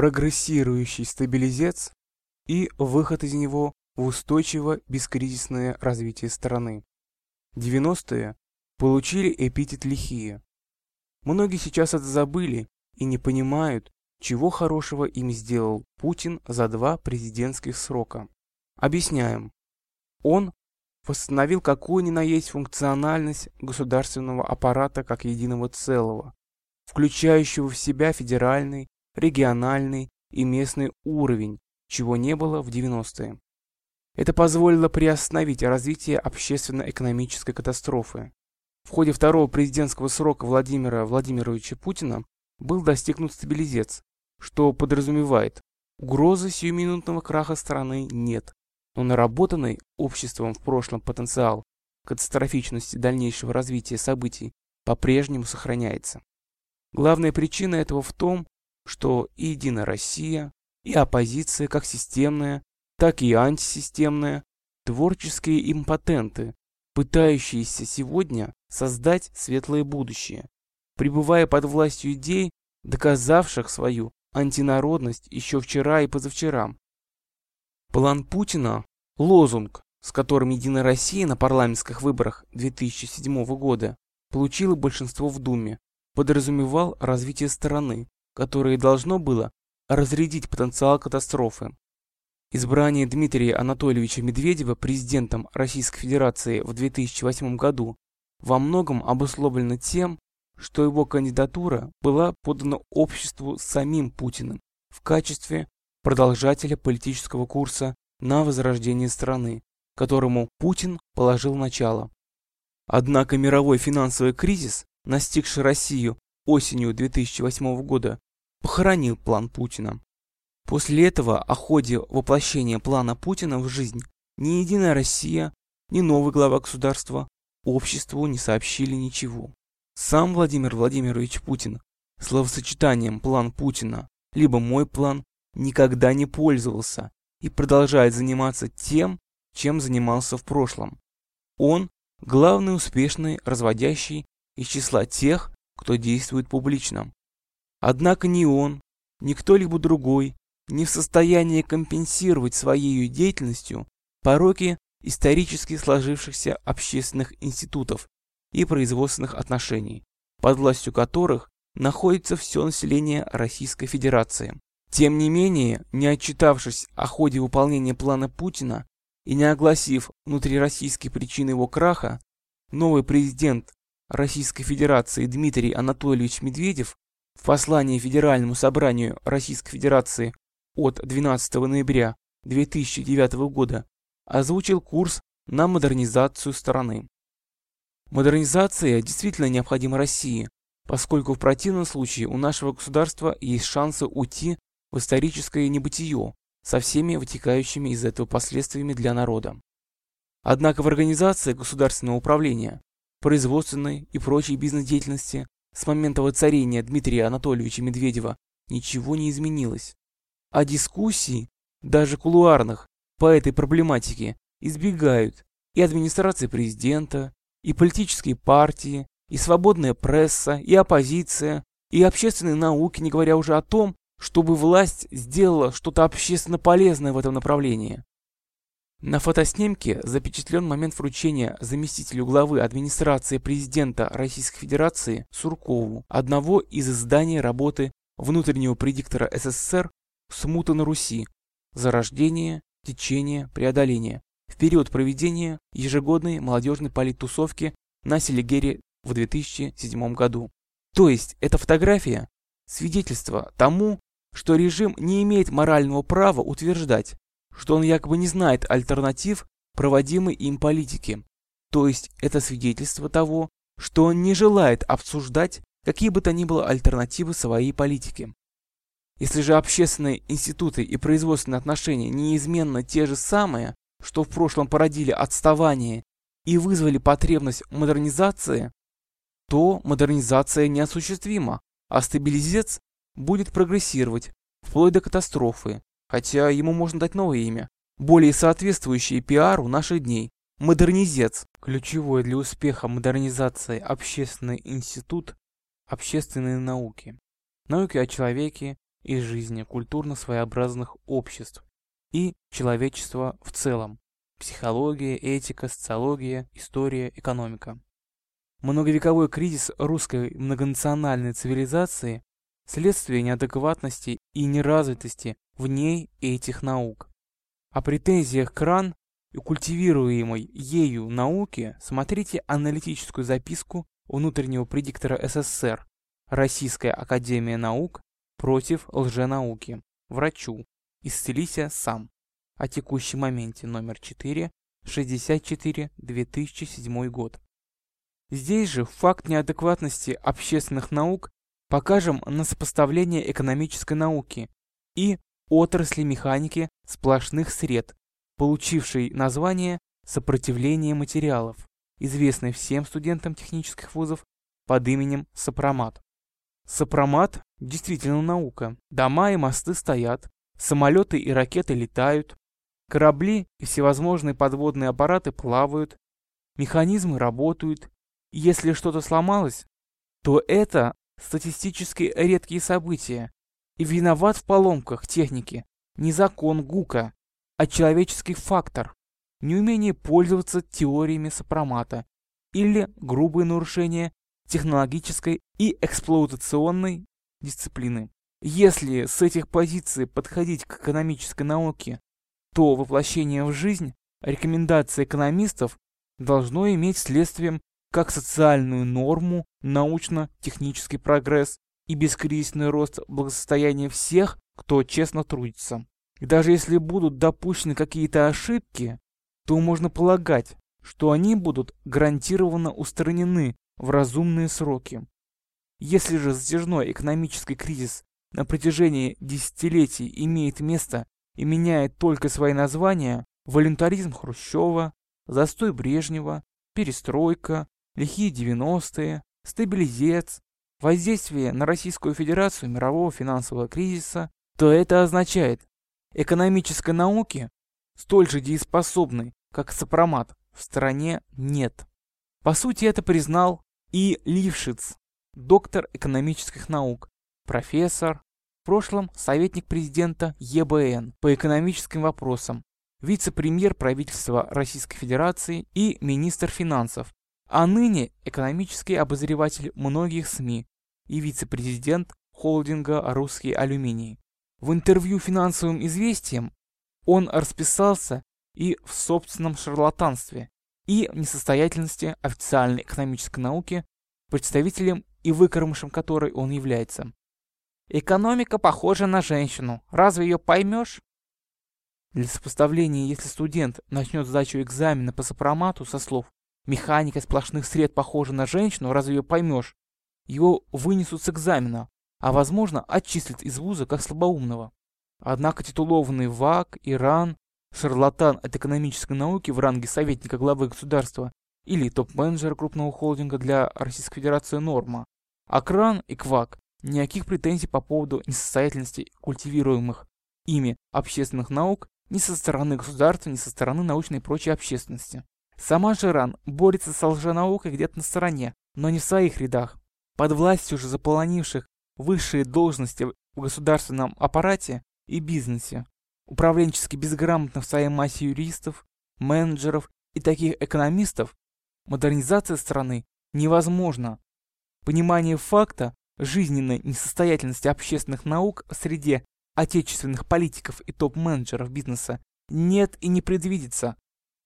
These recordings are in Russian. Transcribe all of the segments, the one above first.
прогрессирующий стабилизец и выход из него в устойчиво бескризисное развитие страны. 90-е получили эпитет лихие. Многие сейчас это забыли и не понимают, чего хорошего им сделал Путин за два президентских срока. Объясняем. Он восстановил какую ни на есть функциональность государственного аппарата как единого целого, включающего в себя федеральный, региональный и местный уровень, чего не было в 90-е. Это позволило приостановить развитие общественно-экономической катастрофы. В ходе второго президентского срока Владимира Владимировича Путина был достигнут стабилизец, что подразумевает, угрозы сиюминутного краха страны нет, но наработанный обществом в прошлом потенциал катастрофичности дальнейшего развития событий по-прежнему сохраняется. Главная причина этого в том, что и Единая Россия, и оппозиция как системная, так и антисистемная, творческие импотенты, пытающиеся сегодня создать светлое будущее, пребывая под властью идей, доказавших свою антинародность еще вчера и позавчера. План Путина – лозунг, с которым Единая Россия на парламентских выборах 2007 года получила большинство в Думе, подразумевал развитие страны, которое должно было разрядить потенциал катастрофы. Избрание Дмитрия Анатольевича Медведева президентом Российской Федерации в 2008 году во многом обусловлено тем, что его кандидатура была подана обществу самим Путиным в качестве продолжателя политического курса на возрождение страны, которому Путин положил начало. Однако мировой финансовый кризис, настигший Россию осенью 2008 года, похоронил план Путина. После этого о ходе воплощения плана Путина в жизнь ни Единая Россия, ни новый глава государства обществу не сообщили ничего. Сам Владимир Владимирович Путин словосочетанием «план Путина» либо «мой план» никогда не пользовался и продолжает заниматься тем, чем занимался в прошлом. Он – главный успешный разводящий из числа тех, кто действует публично. Однако ни он, ни кто-либо другой не в состоянии компенсировать своей деятельностью пороки исторически сложившихся общественных институтов и производственных отношений, под властью которых находится все население Российской Федерации. Тем не менее, не отчитавшись о ходе выполнения плана Путина и не огласив внутрироссийские причины его краха, новый президент Российской Федерации Дмитрий Анатольевич Медведев в послании Федеральному собранию Российской Федерации от 12 ноября 2009 года озвучил курс на модернизацию страны. Модернизация действительно необходима России, поскольку в противном случае у нашего государства есть шансы уйти в историческое небытие со всеми вытекающими из этого последствиями для народа. Однако в организации государственного управления, производственной и прочей бизнес-деятельности с момента воцарения Дмитрия Анатольевича Медведева ничего не изменилось. А дискуссий, даже кулуарных, по этой проблематике избегают и администрация президента, и политические партии, и свободная пресса, и оппозиция, и общественные науки, не говоря уже о том, чтобы власть сделала что-то общественно полезное в этом направлении. На фотоснимке запечатлен момент вручения заместителю главы администрации президента Российской Федерации Суркову одного из изданий работы внутреннего предиктора СССР «Смута на Руси. Зарождение, течение, преодоление» в период проведения ежегодной молодежной политтусовки на Селигере в 2007 году. То есть эта фотография – свидетельство тому, что режим не имеет морального права утверждать, что он якобы не знает альтернатив проводимой им политики. То есть это свидетельство того, что он не желает обсуждать какие бы то ни было альтернативы своей политики. Если же общественные институты и производственные отношения неизменно те же самые, что в прошлом породили отставание и вызвали потребность модернизации, то модернизация неосуществима, а стабилизец будет прогрессировать, вплоть до катастрофы, хотя ему можно дать новое имя, более соответствующее пиару наших дней. Модернизец. Ключевой для успеха модернизации общественный институт общественные науки. Науки о человеке, из жизни культурно своеобразных обществ и человечества в целом. Психология, этика, социология, история, экономика. Многовековой кризис русской многонациональной цивилизации – следствие неадекватности и неразвитости в ней этих наук. О претензиях к РАН и культивируемой ею науки смотрите аналитическую записку внутреннего предиктора СССР Российская Академия Наук против лженауки. Врачу. Исцелися сам. О текущем моменте номер 4, 64, 2007 год. Здесь же факт неадекватности общественных наук покажем на сопоставление экономической науки и отрасли механики сплошных сред, получившей название «сопротивление материалов», известной всем студентам технических вузов под именем сопромат. Сопромат действительно наука. Дома и мосты стоят, самолеты и ракеты летают, корабли и всевозможные подводные аппараты плавают, механизмы работают, если что-то сломалось, то это статистически редкие события, и виноват в поломках техники не закон Гука, а человеческий фактор, неумение пользоваться теориями сопромата или грубые нарушения технологической и эксплуатационной дисциплины. Если с этих позиций подходить к экономической науке, то воплощение в жизнь рекомендаций экономистов должно иметь следствием как социальную норму, научно-технический прогресс и бескризисный рост благосостояния всех, кто честно трудится. И даже если будут допущены какие-то ошибки, то можно полагать, что они будут гарантированно устранены в разумные сроки. Если же затяжной экономический кризис на протяжении десятилетий имеет место и меняет только свои названия, волюнтаризм Хрущева, застой Брежнева, перестройка, лихие 90-е, стабилизец, воздействие на Российскую Федерацию мирового финансового кризиса, то это означает, экономической науки, столь же дееспособной, как сопромат, в стране нет. По сути, это признал и Лившиц, доктор экономических наук, профессор, в прошлом советник президента ЕБН по экономическим вопросам, вице-премьер правительства Российской Федерации и министр финансов, а ныне экономический обозреватель многих СМИ и вице-президент холдинга «Русский алюминий». В интервью финансовым известиям он расписался и в собственном шарлатанстве, и несостоятельности официальной экономической науки, представителем и выкормышем которой он является. Экономика похожа на женщину. Разве ее поймешь? Для сопоставления, если студент начнет сдачу экзамена по сопромату со слов Механика сплошных сред похожа на женщину, разве ее поймешь? Его вынесут с экзамена, а возможно отчислят из вуза как слабоумного. Однако титулованный ВАК, Иран, шарлатан от экономической науки в ранге советника главы государства или топ-менеджера крупного холдинга для Российской Федерации Норма, а КРАН и КВАК никаких претензий по поводу несостоятельности культивируемых ими общественных наук ни со стороны государства, ни со стороны научной и прочей общественности. Сама Жиран борется с лженаукой где-то на стороне, но не в своих рядах. Под властью уже заполонивших высшие должности в государственном аппарате и бизнесе, управленчески безграмотных в своей массе юристов, менеджеров и таких экономистов, модернизация страны невозможна. Понимание факта жизненной несостоятельности общественных наук в среде отечественных политиков и топ-менеджеров бизнеса нет и не предвидится.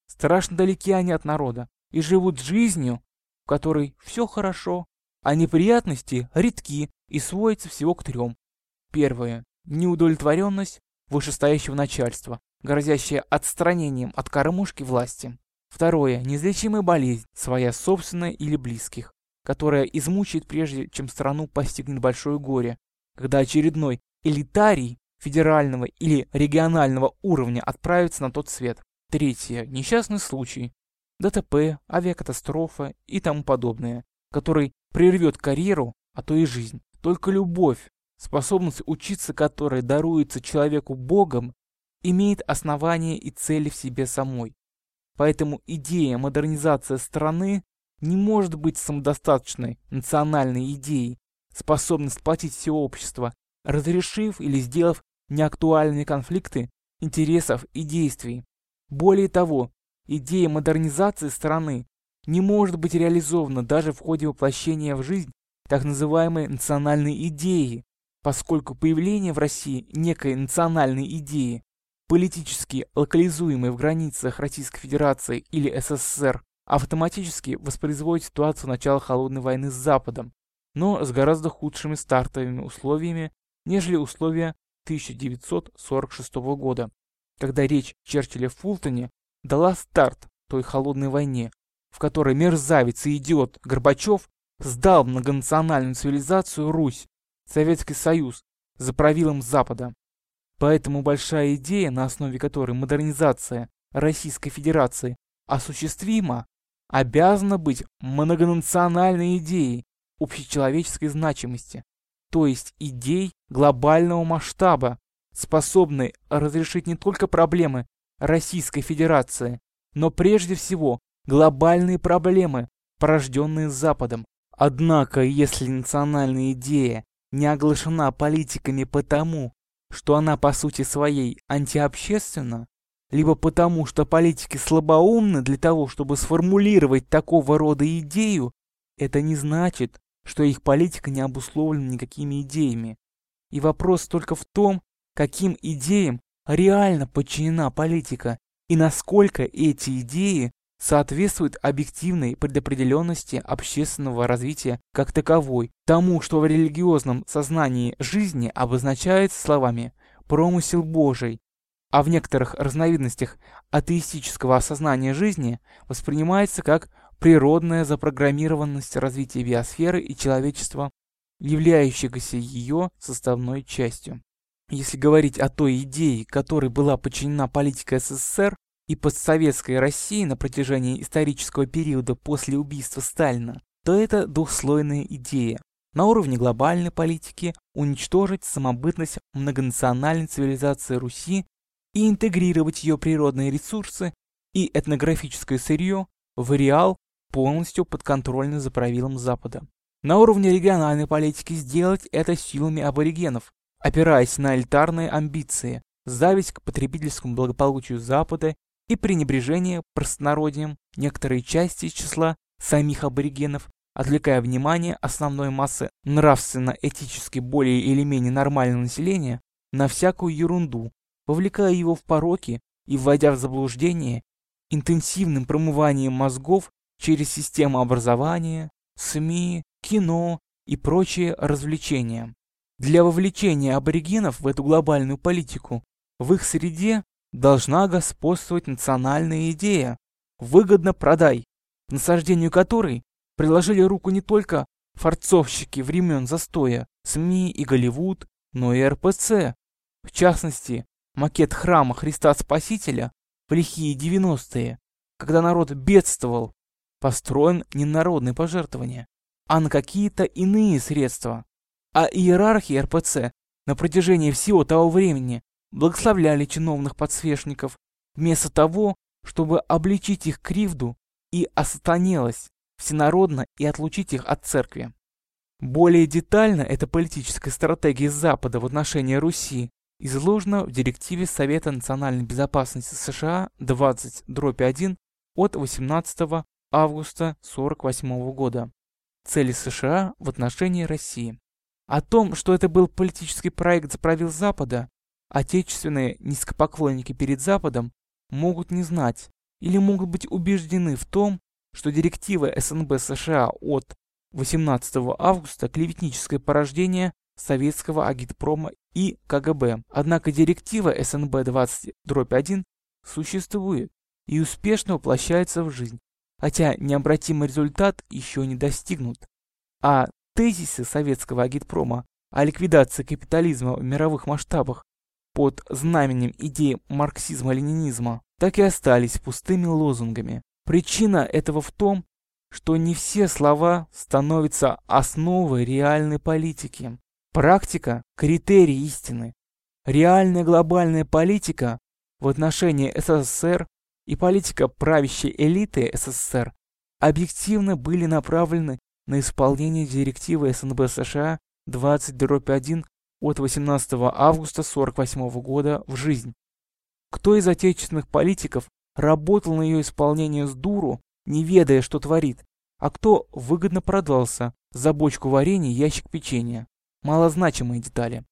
Страшно далеки они от народа и живут жизнью, в которой все хорошо, а неприятности редки и сводятся всего к трем. Первое. Неудовлетворенность вышестоящего начальства, грозящая отстранением от кормушки власти. Второе. Неизлечимая болезнь, своя собственная или близких, которая измучает прежде, чем страну постигнет большое горе, когда очередной элитарий федерального или регионального уровня отправится на тот свет. Третье. Несчастный случай. ДТП, авиакатастрофа и тому подобное, который прервет карьеру, а то и жизнь. Только любовь, способность учиться которой даруется человеку Богом, имеет основание и цели в себе самой. Поэтому идея модернизации страны не может быть самодостаточной национальной идеей, способной сплотить все общество разрешив или сделав неактуальные конфликты интересов и действий. Более того, идея модернизации страны не может быть реализована даже в ходе воплощения в жизнь так называемой национальной идеи, поскольку появление в России некой национальной идеи, политически локализуемой в границах Российской Федерации или СССР, автоматически воспроизводит ситуацию начала Холодной войны с Западом, но с гораздо худшими стартовыми условиями, нежели условия 1946 года, когда речь Черчилля в Фултоне дала старт той холодной войне, в которой мерзавец и идиот Горбачев сдал многонациональную цивилизацию Русь, Советский Союз, за правилом Запада. Поэтому большая идея, на основе которой модернизация Российской Федерации осуществима, обязана быть многонациональной идеей общечеловеческой значимости, то есть идей глобального масштаба, способной разрешить не только проблемы Российской Федерации, но прежде всего глобальные проблемы, порожденные Западом. Однако, если национальная идея не оглашена политиками потому, что она по сути своей антиобщественна, либо потому, что политики слабоумны для того, чтобы сформулировать такого рода идею, это не значит, что их политика не обусловлена никакими идеями. И вопрос только в том, каким идеям реально подчинена политика и насколько эти идеи соответствуют объективной предопределенности общественного развития как таковой, тому, что в религиозном сознании жизни обозначается словами «промысел Божий», а в некоторых разновидностях атеистического осознания жизни воспринимается как природная запрограммированность развития биосферы и человечества, являющегося ее составной частью. Если говорить о той идее, которой была подчинена политика СССР и постсоветской России на протяжении исторического периода после убийства Сталина, то это двухслойная идея. На уровне глобальной политики уничтожить самобытность многонациональной цивилизации Руси и интегрировать ее природные ресурсы и этнографическое сырье в реал полностью подконтрольны за правилом Запада. На уровне региональной политики сделать это силами аборигенов, опираясь на элитарные амбиции, зависть к потребительскому благополучию Запада и пренебрежение простонародием некоторой части числа самих аборигенов, отвлекая внимание основной массы нравственно-этически более или менее нормального населения на всякую ерунду, вовлекая его в пороки и вводя в заблуждение интенсивным промыванием мозгов через систему образования, СМИ, кино и прочие развлечения. Для вовлечения аборигенов в эту глобальную политику в их среде должна господствовать национальная идея «выгодно продай», к насаждению которой приложили руку не только форцовщики времен застоя, СМИ и Голливуд, но и РПЦ. В частности, макет храма Христа Спасителя в лихие 90-е, когда народ бедствовал построен не на народные пожертвования, а на какие-то иные средства. А иерархи РПЦ на протяжении всего того времени благословляли чиновных подсвечников, вместо того, чтобы обличить их кривду и осатанелость всенародно и отлучить их от церкви. Более детально эта политическая стратегия Запада в отношении Руси изложена в директиве Совета национальной безопасности США 20-1 от 18 августа 1948 года. Цели США в отношении России. О том, что это был политический проект за правил Запада, отечественные низкопоклонники перед Западом могут не знать или могут быть убеждены в том, что директива СНБ США от 18 августа клеветническое порождение советского агитпрома и КГБ. Однако директива СНБ 20-1 существует и успешно воплощается в жизнь хотя необратимый результат еще не достигнут. А тезисы советского агитпрома о ликвидации капитализма в мировых масштабах под знаменем идеи марксизма-ленинизма так и остались пустыми лозунгами. Причина этого в том, что не все слова становятся основой реальной политики. Практика – критерий истины. Реальная глобальная политика в отношении СССР и политика правящей элиты СССР объективно были направлены на исполнение директивы СНБ США 20-1 от 18 августа 1948 года в жизнь. Кто из отечественных политиков работал на ее исполнение с дуру, не ведая, что творит, а кто выгодно продался за бочку варенья ящик печенья. Малозначимые детали.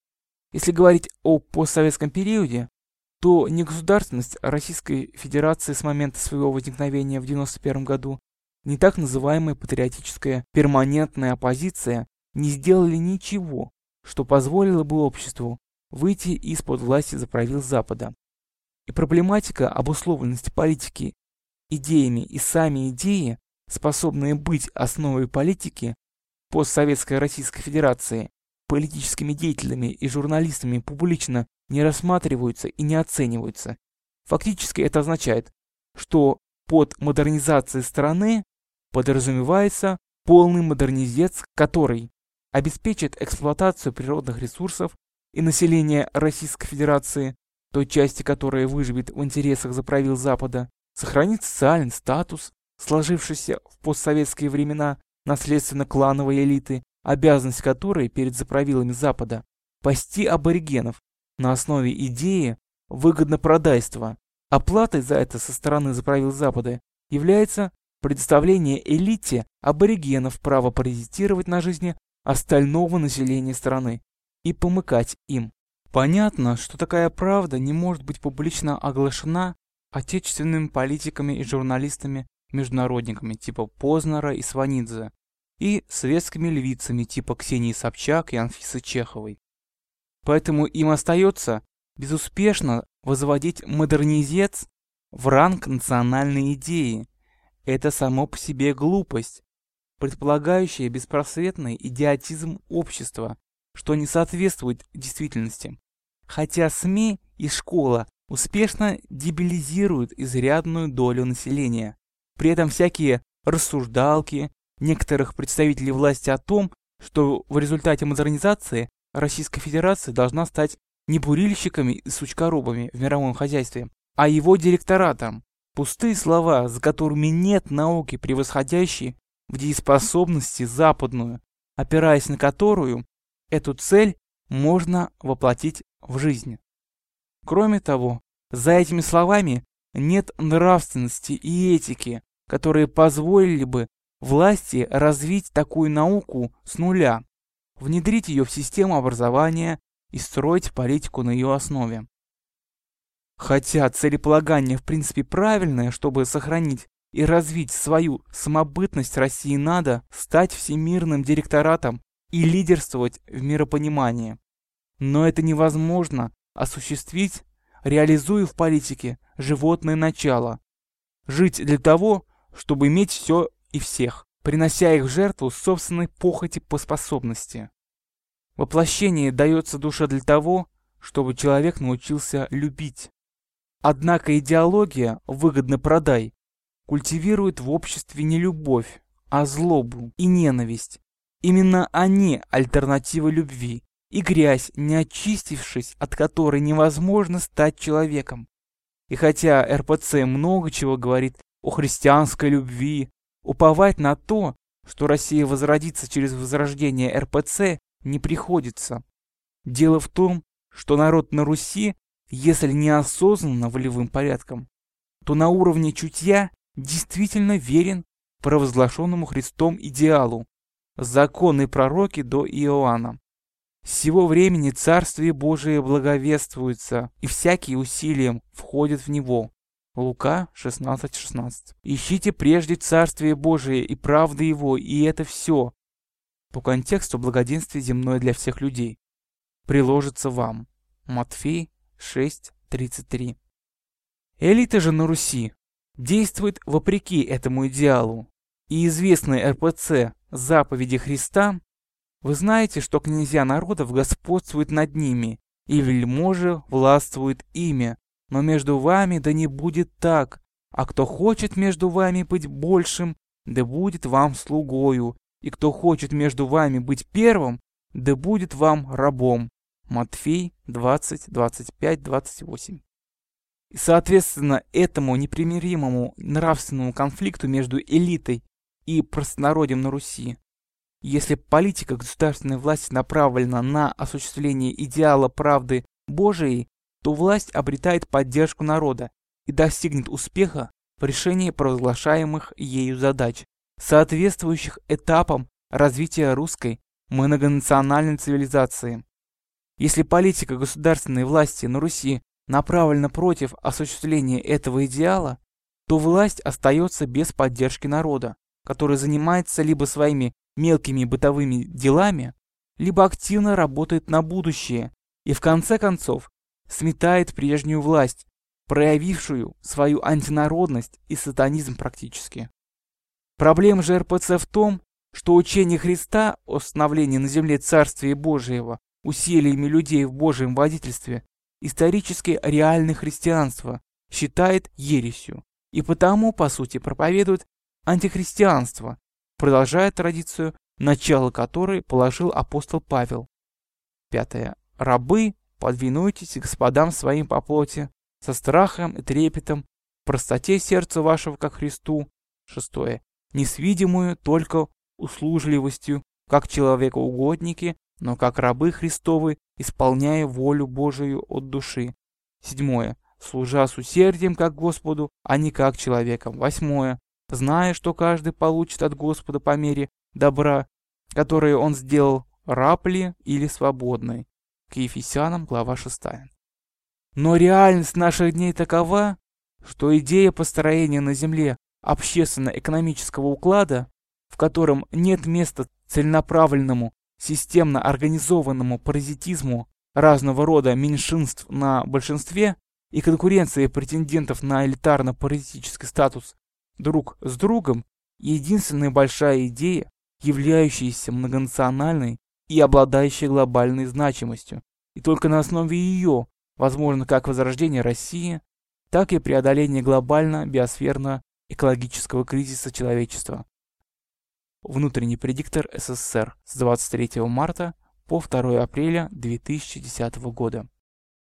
Если говорить о постсоветском периоде, то негосударственность Российской Федерации с момента своего возникновения в 1991 году, не так называемая патриотическая перманентная оппозиция не сделали ничего, что позволило бы обществу выйти из-под власти за правил Запада. И проблематика обусловленности политики идеями и сами идеи, способные быть основой политики постсоветской Российской Федерации, политическими деятелями и журналистами публично не рассматриваются и не оцениваются. Фактически это означает, что под модернизацией страны подразумевается полный модернизец, который обеспечит эксплуатацию природных ресурсов и населения Российской Федерации, той части, которая выживет в интересах заправил Запада, сохранит социальный статус, сложившийся в постсоветские времена наследственно-клановой элиты, обязанность которой перед заправилами Запада пасти аборигенов на основе идеи выгоднопродайства. Оплатой за это со стороны заправил Запада является предоставление элите аборигенов права паразитировать на жизни остального населения страны и помыкать им. Понятно, что такая правда не может быть публично оглашена отечественными политиками и журналистами-международниками типа Познера и Сванидзе и светскими львицами типа Ксении Собчак и Анфисы Чеховой. Поэтому им остается безуспешно возводить модернизец в ранг национальной идеи. Это само по себе глупость, предполагающая беспросветный идиотизм общества, что не соответствует действительности. Хотя СМИ и школа успешно дебилизируют изрядную долю населения. При этом всякие рассуждалки некоторых представителей власти о том, что в результате модернизации Российская Федерация должна стать не бурильщиками и сучкоробами в мировом хозяйстве, а его директоратом. Пустые слова, за которыми нет науки, превосходящей в дееспособности западную, опираясь на которую эту цель можно воплотить в жизнь. Кроме того, за этими словами нет нравственности и этики, которые позволили бы власти развить такую науку с нуля, внедрить ее в систему образования и строить политику на ее основе. Хотя целеполагание в принципе правильное, чтобы сохранить и развить свою самобытность России надо стать всемирным директоратом и лидерствовать в миропонимании. Но это невозможно осуществить, реализуя в политике животное начало. Жить для того, чтобы иметь все и всех, принося их в жертву собственной похоти по способности. Воплощение дается душе для того, чтобы человек научился любить. Однако идеология «выгодно продай» культивирует в обществе не любовь, а злобу и ненависть. Именно они альтернатива любви и грязь, не очистившись, от которой невозможно стать человеком. И хотя РПЦ много чего говорит о христианской любви, уповать на то, что Россия возродится через возрождение РПЦ, не приходится. Дело в том, что народ на Руси, если неосознанно волевым порядком, то на уровне чутья действительно верен провозглашенному Христом идеалу, законы пророки до Иоанна. С сего времени Царствие Божие благовествуется, и всякие усилием входят в него. Лука 16.16 16. Ищите прежде Царствие Божие и правды Его, и это все, по контексту благоденствие земное для всех людей. Приложится вам. Матфей 6.33. Элита же на Руси действует вопреки этому идеалу. И известный РПЦ заповеди Христа, вы знаете, что князья народов господствуют над ними, и вельможи властвуют ими, но между вами да не будет так, а кто хочет между вами быть большим, да будет вам слугою, и кто хочет между вами быть первым, да будет вам рабом. Матфей 20, 25, 28. И, соответственно, этому непримиримому нравственному конфликту между элитой и простонародьем на Руси Если политика государственной власти направлена на осуществление идеала правды Божией, то власть обретает поддержку народа и достигнет успеха в решении провозглашаемых ею задач, соответствующих этапам развития русской многонациональной цивилизации. Если политика государственной власти на Руси направлена против осуществления этого идеала, то власть остается без поддержки народа, который занимается либо своими мелкими бытовыми делами, либо активно работает на будущее и в конце концов сметает прежнюю власть, проявившую свою антинародность и сатанизм практически. Проблема же РПЦ в том, что учение Христа о становлении на земле Царствия Божьего усилиями людей в Божьем водительстве исторически реальное христианство считает ересью и потому, по сути, проповедует антихристианство, продолжая традицию, начало которой положил апостол Павел. Пятое. Рабы, подвинуйтесь господам своим по плоти, со страхом и трепетом, простоте сердца вашего ко Христу. Шестое. Не с видимую только услужливостью, как человекоугодники, но как рабы Христовы, исполняя волю Божию от души. Седьмое. Служа с усердием как Господу, а не как человеком. Восьмое. Зная, что каждый получит от Господа по мере добра, которое он сделал, раб ли или свободный. К Ефесянам, глава 6. Но реальность наших дней такова, что идея построения на земле общественно-экономического уклада, в котором нет места целенаправленному системно организованному паразитизму разного рода меньшинств на большинстве и конкуренции претендентов на элитарно-паразитический статус друг с другом, единственная большая идея, являющаяся многонациональной и обладающей глобальной значимостью. И только на основе ее возможно как возрождение России, так и преодоление глобально-биосферно-экологического кризиса человечества. Внутренний предиктор СССР с 23 марта по 2 апреля 2010 года.